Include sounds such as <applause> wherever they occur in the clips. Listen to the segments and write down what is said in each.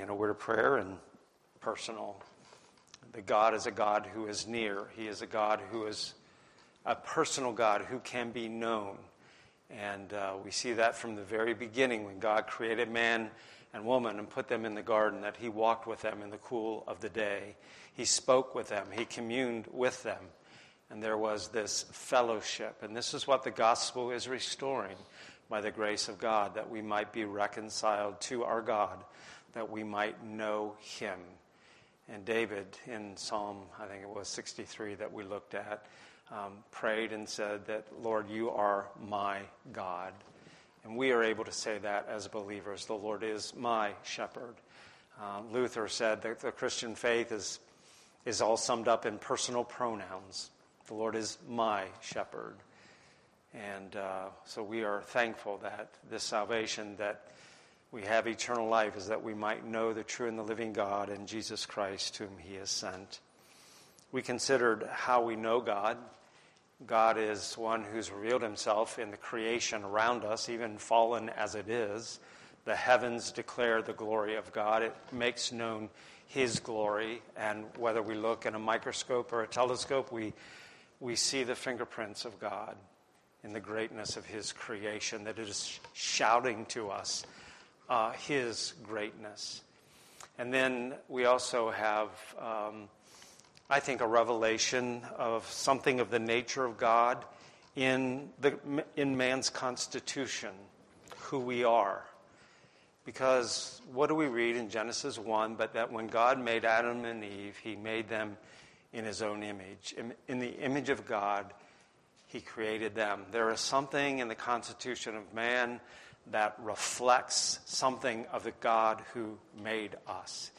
in a word of prayer and personal. That God is a God who is near. He is a God who is a personal God who can be known. And uh, we see that from the very beginning when God created man and woman and put them in the garden, that He walked with them in the cool of the day. He spoke with them, He communed with them. And there was this fellowship. And this is what the gospel is restoring by the grace of God, that we might be reconciled to our God, that we might know Him. And David, in Psalm, I think it was 63 that we looked at, um, prayed and said that, Lord, you are my God. And we are able to say that as believers. The Lord is my shepherd. Uh, Luther said that the Christian faith is, is all summed up in personal pronouns. The Lord is my shepherd. And uh, so we are thankful that this salvation, that we have eternal life, is that we might know the true and the living God and Jesus Christ, whom He has sent. We considered how we know God. God is one who's revealed Himself in the creation around us, even fallen as it is. The heavens declare the glory of God, it makes known His glory. And whether we look in a microscope or a telescope, we, we see the fingerprints of God in the greatness of His creation, that it is shouting to us uh, His greatness. And then we also have, um, I think, a revelation of something of the nature of God in, the, in man's constitution, who we are. Because what do we read in Genesis 1? But that when God made Adam and Eve, he made them in his own image. In, in the image of God, he created them. There is something in the constitution of man that reflects something of the God who made us.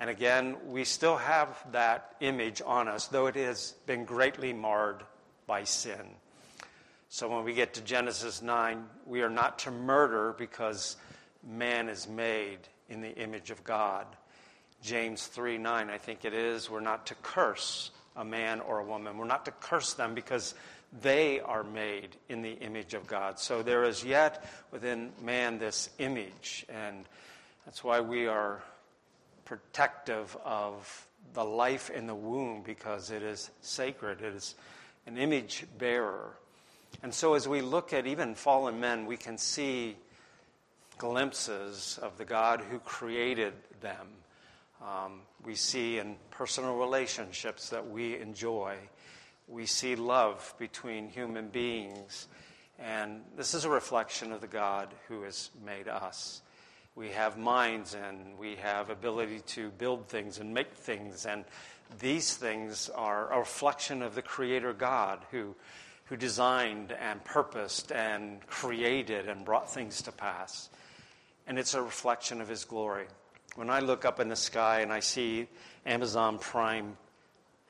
And again, we still have that image on us, though it has been greatly marred by sin. So when we get to Genesis 9, we are not to murder because man is made in the image of God. James 3 9, I think it is, we're not to curse a man or a woman. We're not to curse them because they are made in the image of God. So there is yet within man this image, and that's why we are protective of the life in the womb because it is sacred, it is an image bearer. And so as we look at even fallen men, we can see glimpses of the God who created them. Um, we see in personal relationships that we enjoy we see love between human beings. And this is a reflection of the God who has made us. We have minds and we have ability to build things and make things. And these things are a reflection of the Creator God who, who designed and purposed and created and brought things to pass. And it's a reflection of His glory. When I look up in the sky and I see Amazon Prime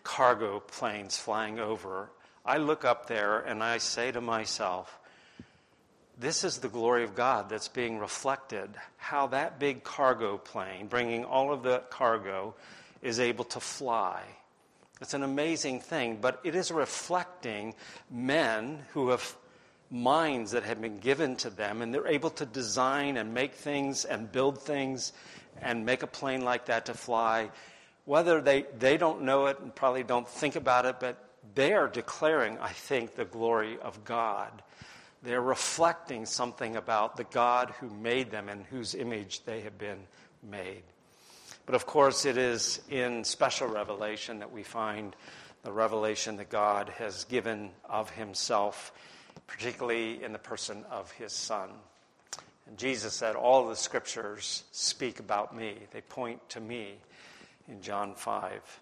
cargo planes flying over, I look up there and I say to myself, this is the glory of God that's being reflected. How that big cargo plane, bringing all of the cargo, is able to fly. It's an amazing thing, but it is reflecting men who have minds that have been given to them, and they're able to design and make things and build things and make a plane like that to fly whether they, they don't know it and probably don't think about it, but they are declaring, I think, the glory of God. They're reflecting something about the God who made them and whose image they have been made. But of course, it is in special revelation that we find the revelation that God has given of himself, particularly in the person of his Son. And Jesus said, All the scriptures speak about me, they point to me in John 5.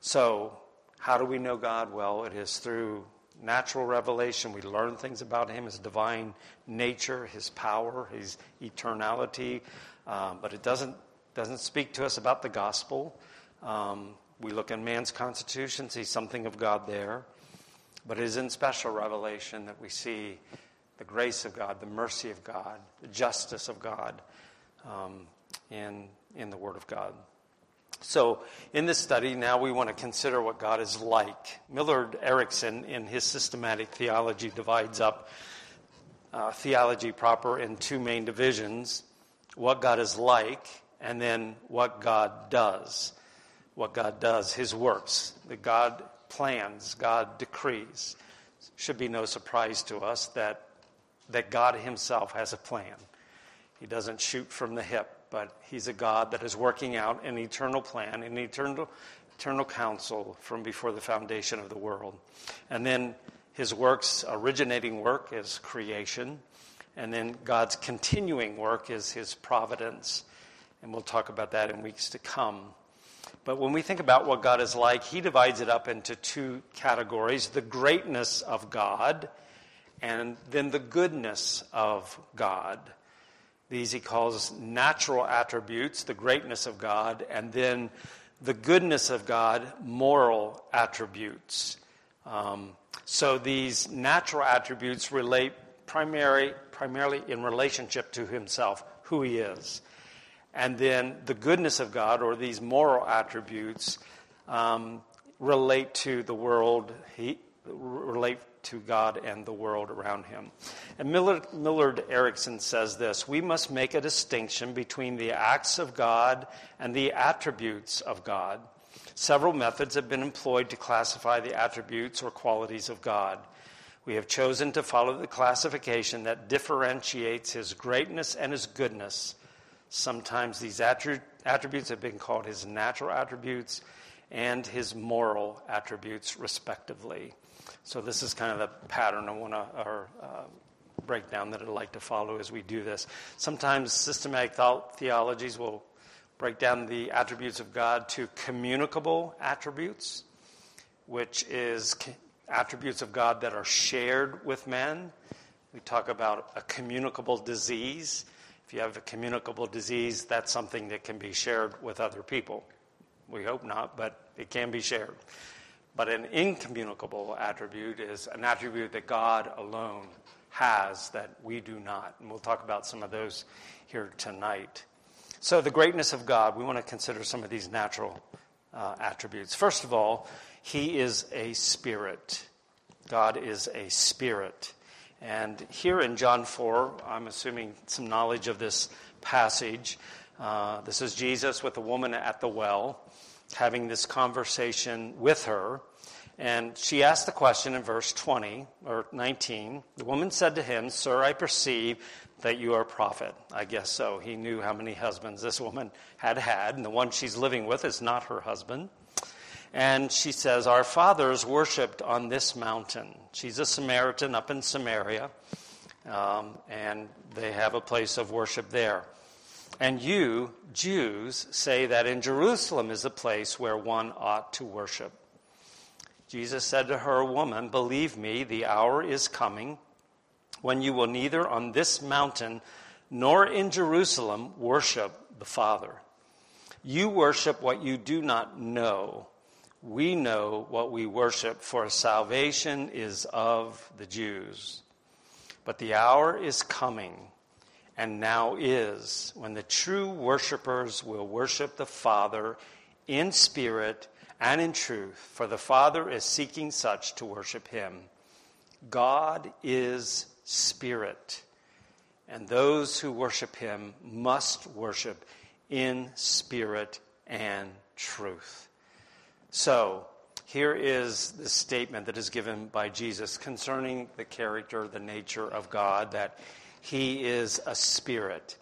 So, how do we know God? Well, it is through natural revelation. We learn things about Him, His divine nature, His power, His eternality. Um, but it doesn't, doesn't speak to us about the gospel. Um, we look in man's constitution, see something of God there. But it is in special revelation that we see the grace of God, the mercy of God, the justice of God um, in, in the Word of God. So, in this study, now we want to consider what God is like. Millard Erickson, in his systematic theology, divides up uh, theology proper in two main divisions what God is like and then what God does. What God does, His works, that God plans, God decrees. Should be no surprise to us that, that God Himself has a plan. He doesn't shoot from the hip, but He's a God that is working out an eternal plan, an eternal, eternal counsel from before the foundation of the world. And then His works, originating work, is creation. And then God's continuing work is His providence. And we'll talk about that in weeks to come. But when we think about what God is like, He divides it up into two categories the greatness of God and then the goodness of God. These he calls natural attributes, the greatness of God, and then the goodness of God, moral attributes. Um, so these natural attributes relate primary, primarily in relationship to himself, who he is. And then the goodness of God, or these moral attributes, um, relate to the world, he, relate to God and the world around him. And Millard, Millard Erickson says this We must make a distinction between the acts of God and the attributes of God. Several methods have been employed to classify the attributes or qualities of God. We have chosen to follow the classification that differentiates his greatness and his goodness. Sometimes these attributes have been called his natural attributes and his moral attributes, respectively. So this is kind of the pattern I want to, or uh, breakdown that I'd like to follow as we do this. Sometimes systematic theologies will break down the attributes of God to communicable attributes, which is attributes of God that are shared with men. We talk about a communicable disease. If you have a communicable disease, that's something that can be shared with other people. We hope not, but it can be shared. But an incommunicable attribute is an attribute that God alone has that we do not. And we'll talk about some of those here tonight. So, the greatness of God, we want to consider some of these natural uh, attributes. First of all, He is a spirit. God is a spirit. And here in John 4, I'm assuming some knowledge of this passage. Uh, this is Jesus with the woman at the well having this conversation with her. And she asked the question in verse 20 or 19. The woman said to him, Sir, I perceive that you are a prophet. I guess so. He knew how many husbands this woman had had, and the one she's living with is not her husband. And she says, Our fathers worshipped on this mountain. She's a Samaritan up in Samaria, um, and they have a place of worship there. And you, Jews, say that in Jerusalem is the place where one ought to worship. Jesus said to her, Woman, believe me, the hour is coming when you will neither on this mountain nor in Jerusalem worship the Father. You worship what you do not know. We know what we worship, for salvation is of the Jews. But the hour is coming and now is when the true worshipers will worship the Father in spirit and in truth, for the Father is seeking such to worship him. God is spirit, and those who worship him must worship in spirit and truth. So, here is the statement that is given by Jesus concerning the character, the nature of God, that he is a spirit.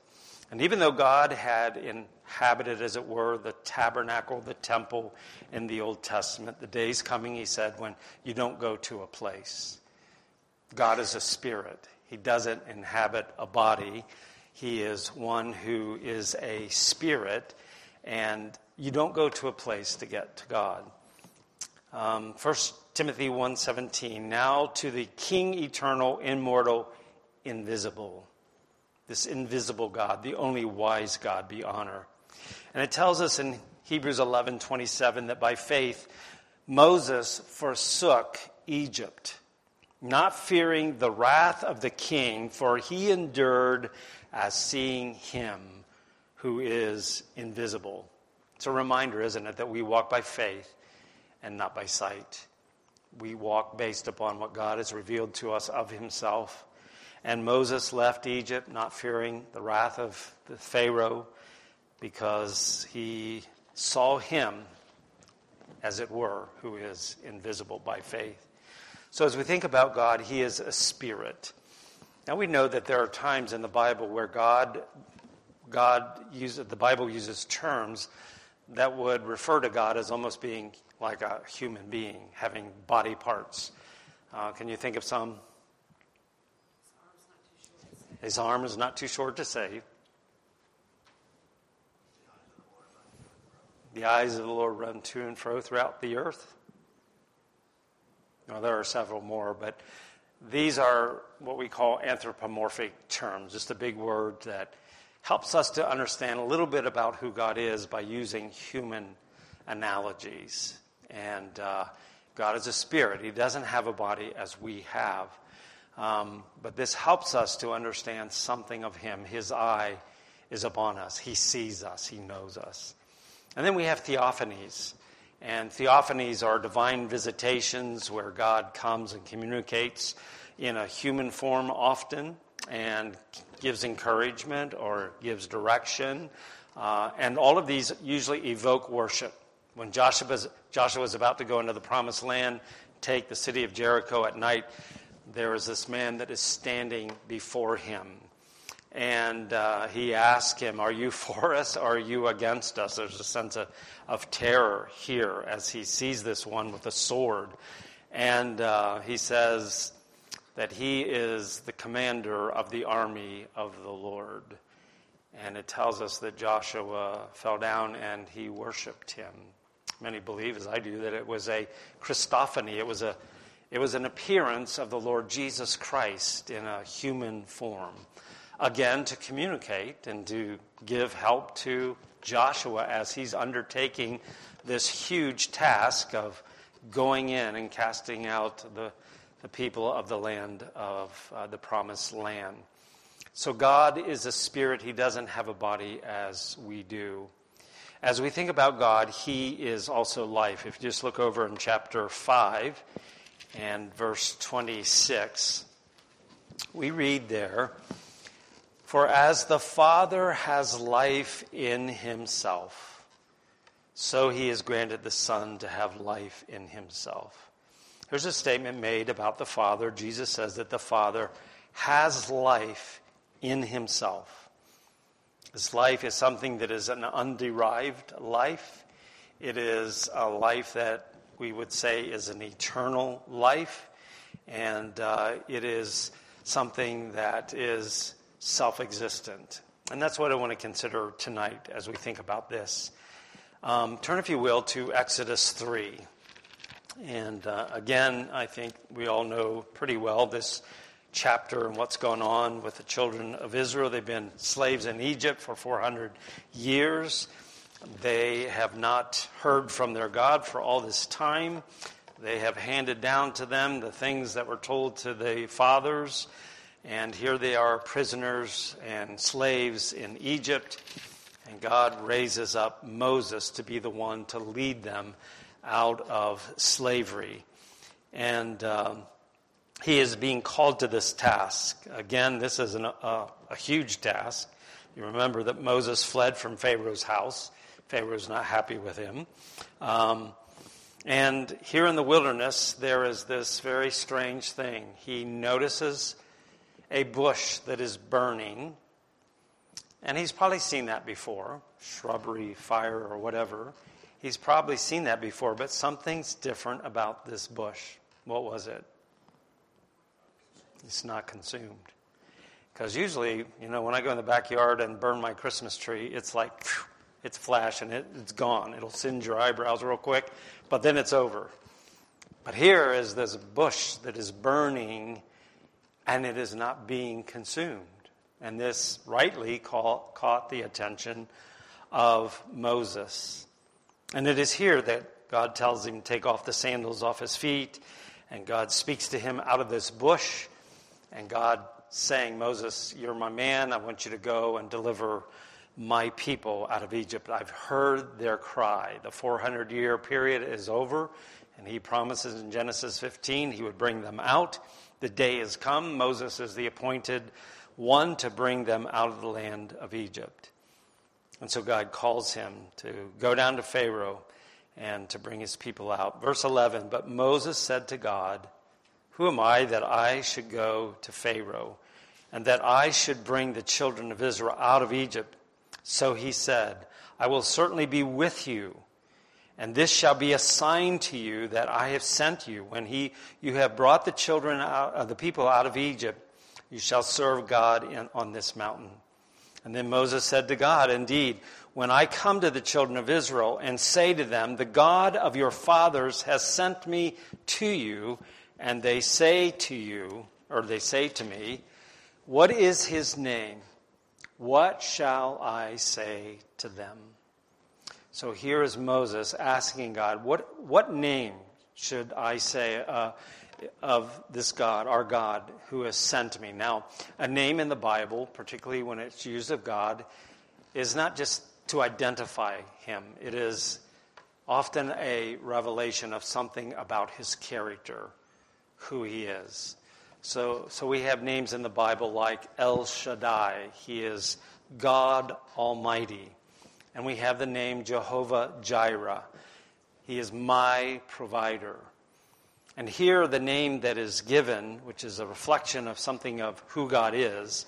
And even though God had inhabited, as it were, the tabernacle, the temple in the Old Testament, the day's coming, he said, when you don't go to a place. God is a spirit. He doesn't inhabit a body. He is one who is a spirit, and you don't go to a place to get to God. Um, 1 Timothy 1.17, Now to the King eternal, immortal, invisible. This invisible God, the only wise God, be honor. And it tells us in Hebrews 11 27 that by faith, Moses forsook Egypt, not fearing the wrath of the king, for he endured as seeing him who is invisible. It's a reminder, isn't it, that we walk by faith and not by sight. We walk based upon what God has revealed to us of himself. And Moses left Egypt, not fearing the wrath of the Pharaoh, because he saw him, as it were, who is invisible by faith. So, as we think about God, he is a spirit. Now, we know that there are times in the Bible where God, God uses, the Bible uses terms that would refer to God as almost being like a human being, having body parts. Uh, can you think of some? His arm is not too short to save. The eyes of the Lord run to and fro throughout the earth. Well, there are several more, but these are what we call anthropomorphic terms, just a big word that helps us to understand a little bit about who God is by using human analogies. And uh, God is a spirit, He doesn't have a body as we have. Um, but this helps us to understand something of Him. His eye is upon us, He sees us, He knows us. And then we have theophanies. And theophanies are divine visitations where God comes and communicates in a human form often and gives encouragement or gives direction. Uh, and all of these usually evoke worship. When Joshua was about to go into the promised land, take the city of Jericho at night, there is this man that is standing before him. And uh, he asks him, Are you <laughs> for us are you against us? There's a sense of, of terror here as he sees this one with a sword. And uh, he says that he is the commander of the army of the Lord. And it tells us that Joshua fell down and he worshiped him. Many believe, as I do, that it was a Christophany. It was, a, it was an appearance of the Lord Jesus Christ in a human form. Again, to communicate and to give help to Joshua as he's undertaking this huge task of going in and casting out the, the people of the land of uh, the promised land. So, God is a spirit. He doesn't have a body as we do. As we think about God, He is also life. If you just look over in chapter 5 and verse 26, we read there For as the Father has life in Himself, so He has granted the Son to have life in Himself. There's a statement made about the Father. Jesus says that the Father has life in Himself. This life is something that is an underived life. It is a life that we would say is an eternal life. And uh, it is something that is self existent. And that's what I want to consider tonight as we think about this. Um, turn, if you will, to Exodus 3. And uh, again, I think we all know pretty well this chapter and what's going on with the children of Israel. They've been slaves in Egypt for 400 years. They have not heard from their God for all this time. They have handed down to them the things that were told to the fathers. And here they are, prisoners and slaves in Egypt. And God raises up Moses to be the one to lead them out of slavery. And. Um, he is being called to this task. Again, this is an, uh, a huge task. You remember that Moses fled from Pharaoh's house. Pharaoh's not happy with him. Um, and here in the wilderness, there is this very strange thing. He notices a bush that is burning, and he's probably seen that before shrubbery, fire, or whatever. He's probably seen that before, but something's different about this bush. What was it? it's not consumed. Because usually, you know, when I go in the backyard and burn my Christmas tree, it's like, phew, it's flash and it, it's gone. It'll singe your eyebrows real quick, but then it's over. But here is this bush that is burning and it is not being consumed. And this rightly call, caught the attention of Moses. And it is here that God tells him to take off the sandals off his feet, and God speaks to him out of this bush and God saying, Moses, you're my man. I want you to go and deliver my people out of Egypt. I've heard their cry. The 400 year period is over, and he promises in Genesis 15 he would bring them out. The day has come. Moses is the appointed one to bring them out of the land of Egypt. And so God calls him to go down to Pharaoh and to bring his people out. Verse 11 But Moses said to God, Who am I that I should go to Pharaoh, and that I should bring the children of Israel out of Egypt? So he said, I will certainly be with you. And this shall be a sign to you that I have sent you. When he, you have brought the children out, uh, the people out of Egypt, you shall serve God in, on this mountain. And then Moses said to God, Indeed, when I come to the children of Israel and say to them, The God of your fathers has sent me to you, and they say to you, or they say to me, What is his name? What shall I say to them? So here is Moses asking God, What, what name should I say uh, of this God, our God, who has sent me? Now, a name in the Bible, particularly when it's used of God, is not just to identify him, it is often a revelation of something about his character, who he is. So, so we have names in the Bible like El Shaddai, he is God Almighty. And we have the name Jehovah Jireh. He is my provider. And here, the name that is given, which is a reflection of something of who God is,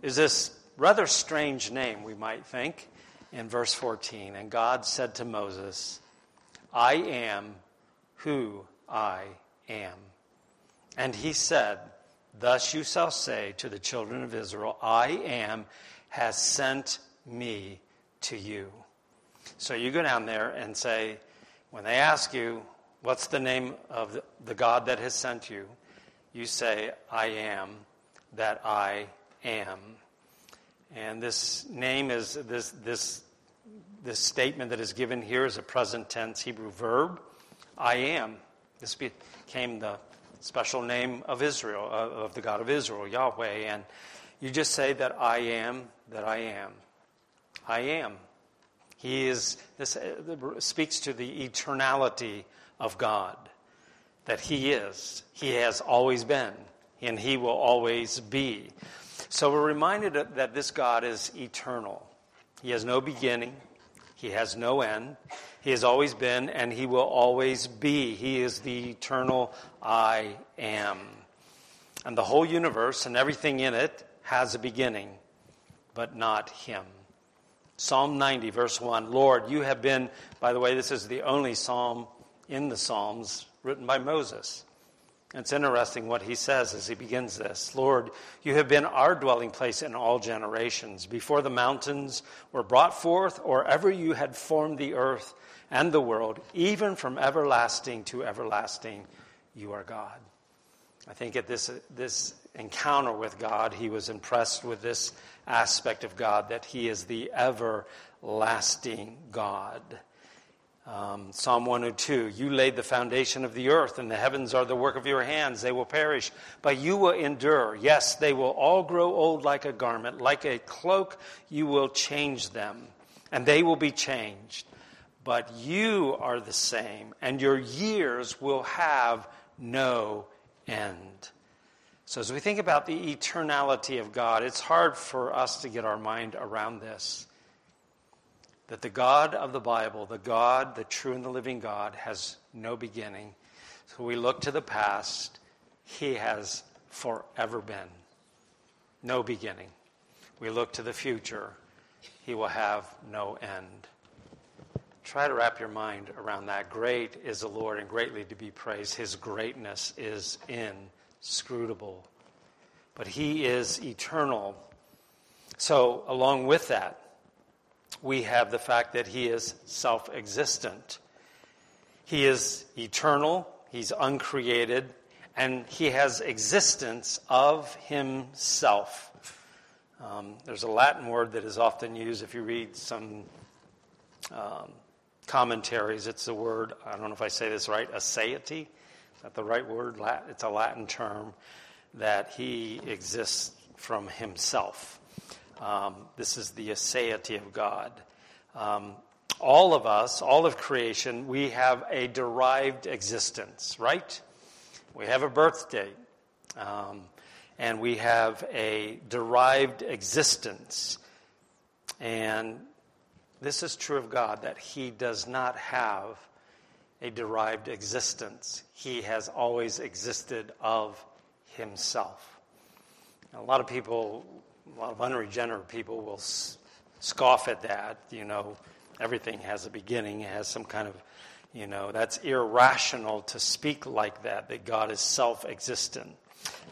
is this rather strange name, we might think, in verse 14. And God said to Moses, I am who I am. And he said, Thus you shall say to the children of Israel, I am has sent me to you. So you go down there and say, when they ask you, what's the name of the God that has sent you? You say, I am that I am. And this name is this, this, this statement that is given here is a present tense Hebrew verb. I am. This became the special name of Israel, of the God of Israel, Yahweh. And you just say that I am, that I am. I am. He is, this uh, speaks to the eternality of God, that He is. He has always been, and He will always be. So we're reminded that this God is eternal. He has no beginning, He has no end. He has always been, and He will always be. He is the eternal I am. And the whole universe and everything in it has a beginning, but not Him. Psalm 90, verse 1. Lord, you have been, by the way, this is the only psalm in the Psalms written by Moses. It's interesting what he says as he begins this. Lord, you have been our dwelling place in all generations. Before the mountains were brought forth, or ever you had formed the earth and the world, even from everlasting to everlasting, you are God. I think at this, this encounter with God, he was impressed with this aspect of God, that He is the everlasting God. Um, Psalm 102 You laid the foundation of the earth, and the heavens are the work of your hands. They will perish, but you will endure. Yes, they will all grow old like a garment. Like a cloak, you will change them, and they will be changed. But you are the same, and your years will have no end. So, as we think about the eternality of God, it's hard for us to get our mind around this. That the God of the Bible, the God, the true and the living God, has no beginning. So, we look to the past, He has forever been. No beginning. We look to the future, He will have no end. Try to wrap your mind around that. Great is the Lord and greatly to be praised. His greatness is inscrutable, but He is eternal. So, along with that, we have the fact that He is self existent. He is eternal, He's uncreated, and He has existence of Himself. Um, there's a Latin word that is often used if you read some um, commentaries. It's the word, I don't know if I say this right, aseity Is that the right word? It's a Latin term that he exists from himself. Um, this is the aseity of God. Um, all of us, all of creation, we have a derived existence, right? We have a birth date, um, and we have a derived existence. And this is true of God that he does not have a derived existence. He has always existed of himself. a lot of people, a lot of unregenerate people will scoff at that. You know, everything has a beginning, it has some kind of, you know, that's irrational to speak like that, that God is self existent.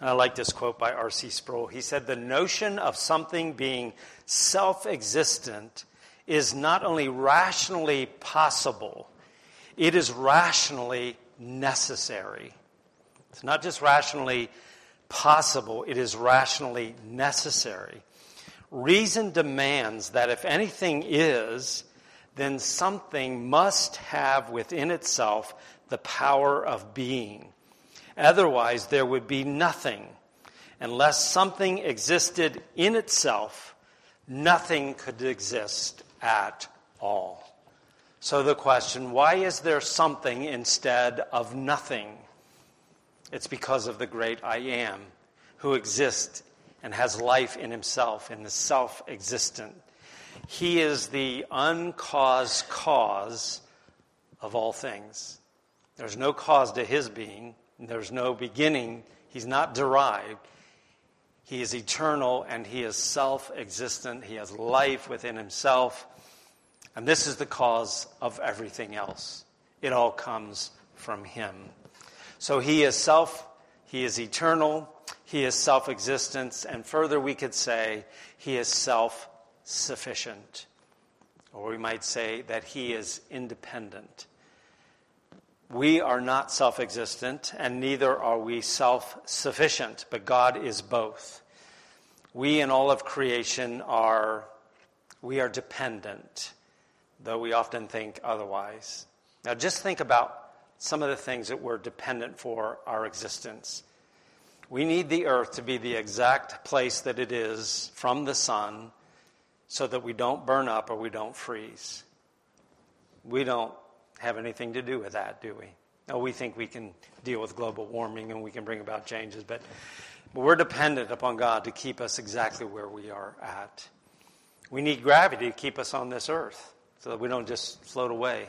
I like this quote by R.C. Sproul. He said, The notion of something being self existent is not only rationally possible, it is rationally necessary. It's not just rationally possible, it is rationally necessary. Reason demands that if anything is, then something must have within itself the power of being. Otherwise, there would be nothing. Unless something existed in itself, nothing could exist at all. So the question why is there something instead of nothing? It's because of the great I am who exists and has life in himself, in the self existent. He is the uncaused cause of all things. There's no cause to his being, there's no beginning. He's not derived. He is eternal and he is self existent. He has life within himself. And this is the cause of everything else. It all comes from him. So he is self, he is eternal, he is self existence, and further we could say he is self sufficient. Or we might say that he is independent. We are not self existent, and neither are we self sufficient, but God is both. We and all of creation are, we are dependent though we often think otherwise. Now, just think about some of the things that we're dependent for our existence. We need the earth to be the exact place that it is from the sun so that we don't burn up or we don't freeze. We don't have anything to do with that, do we? No, we think we can deal with global warming and we can bring about changes, but, but we're dependent upon God to keep us exactly where we are at. We need gravity to keep us on this earth so that we don't just float away.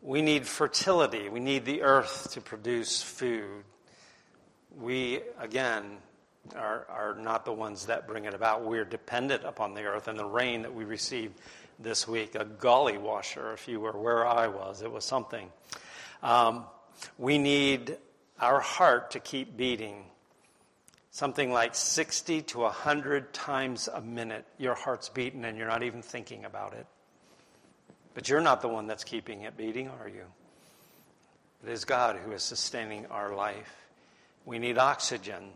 We need fertility. We need the earth to produce food. We, again, are, are not the ones that bring it about. We're dependent upon the earth and the rain that we received this week. A golly washer, if you were where I was, it was something. Um, we need our heart to keep beating. Something like 60 to 100 times a minute, your heart's beating and you're not even thinking about it. But you're not the one that's keeping it beating, are you? It is God who is sustaining our life. We need oxygen.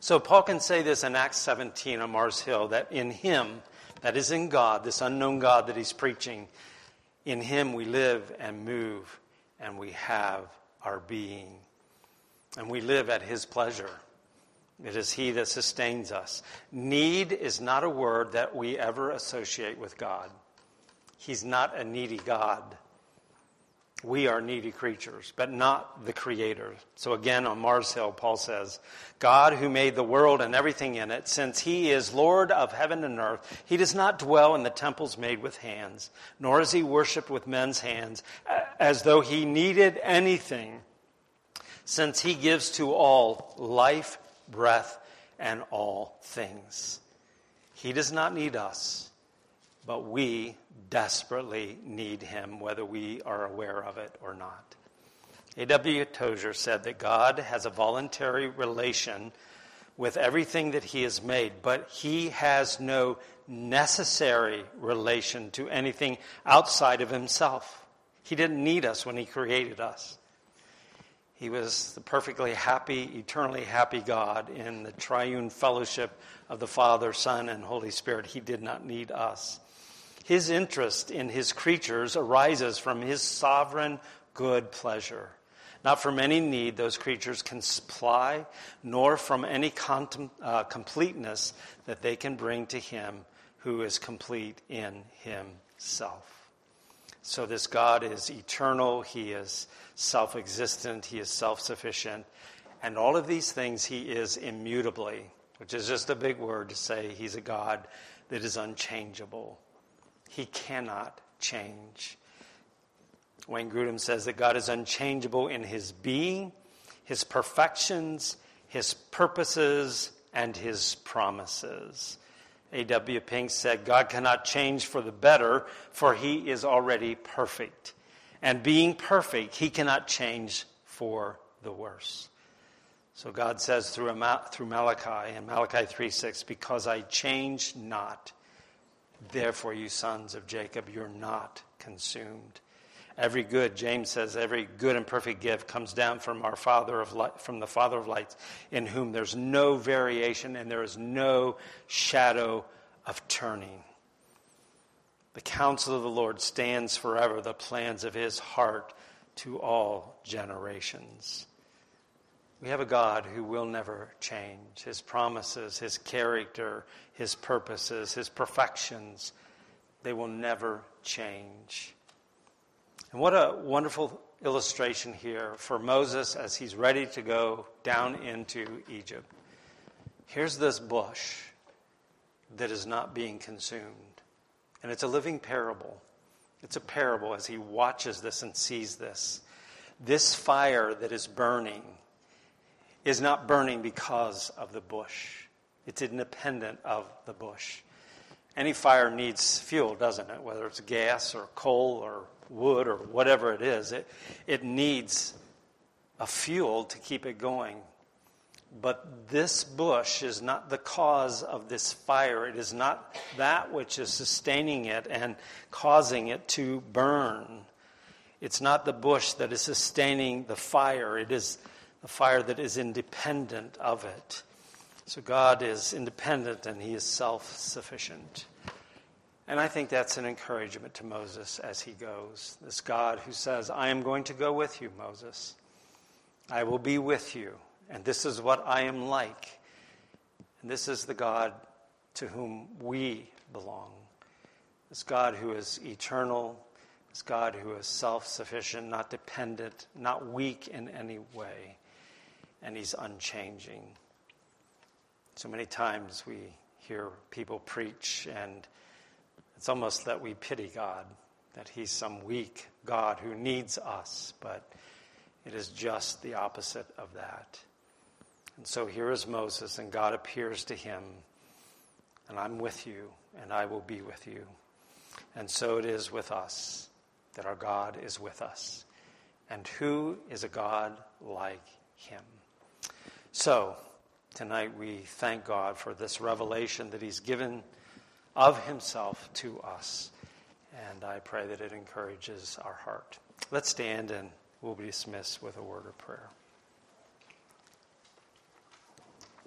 So Paul can say this in Acts 17 on Mars Hill that in Him, that is in God, this unknown God that he's preaching, in Him we live and move and we have our being. And we live at His pleasure. It is He that sustains us. Need is not a word that we ever associate with God. He's not a needy God. We are needy creatures, but not the Creator. So again, on Mars Hill, Paul says, God who made the world and everything in it, since He is Lord of heaven and earth, He does not dwell in the temples made with hands, nor is He worshipped with men's hands, as though He needed anything, since He gives to all life, breath, and all things. He does not need us, but we desperately need him, whether we are aware of it or not. A.W. Tozer said that God has a voluntary relation with everything that he has made, but he has no necessary relation to anything outside of himself. He didn't need us when he created us. He was the perfectly happy, eternally happy God in the triune fellowship of the Father, Son, and Holy Spirit. He did not need us. His interest in his creatures arises from his sovereign good pleasure, not from any need those creatures can supply, nor from any contem- uh, completeness that they can bring to him who is complete in himself. So, this God is eternal, he is self existent, he is self sufficient, and all of these things he is immutably, which is just a big word to say he's a God that is unchangeable. he cannot change. Wayne Grudem says that God is unchangeable in his being, his perfections, his purposes, and his promises. A.W. Pink said, God cannot change for the better, for he is already perfect. And being perfect, he cannot change for the worse. So God says through, through Malachi in Malachi 3 6, Because I change not, therefore, you sons of Jacob, you're not consumed. Every good, James says, every good and perfect gift comes down from our Father of light, from the Father of lights, in whom there's no variation and there is no shadow of turning. The counsel of the Lord stands forever, the plans of his heart to all generations. We have a God who will never change. His promises, his character, his purposes, his perfections, they will never change. And what a wonderful illustration here for Moses as he's ready to go down into Egypt. Here's this bush that is not being consumed. And it's a living parable. It's a parable as he watches this and sees this. This fire that is burning is not burning because of the bush, it's independent of the bush. Any fire needs fuel, doesn't it? Whether it's gas or coal or wood or whatever it is, it, it needs a fuel to keep it going. But this bush is not the cause of this fire. It is not that which is sustaining it and causing it to burn. It's not the bush that is sustaining the fire. It is the fire that is independent of it. So God is independent and he is self sufficient. And I think that's an encouragement to Moses as he goes. This God who says, I am going to go with you, Moses. I will be with you. And this is what I am like. And this is the God to whom we belong. This God who is eternal, this God who is self sufficient, not dependent, not weak in any way. And he's unchanging. So many times we hear people preach and it's almost that we pity God, that He's some weak God who needs us, but it is just the opposite of that. And so here is Moses, and God appears to him, and I'm with you, and I will be with you. And so it is with us, that our God is with us. And who is a God like him? So, tonight we thank God for this revelation that He's given of himself to us. And I pray that it encourages our heart. Let's stand and we'll be dismissed with a word of prayer.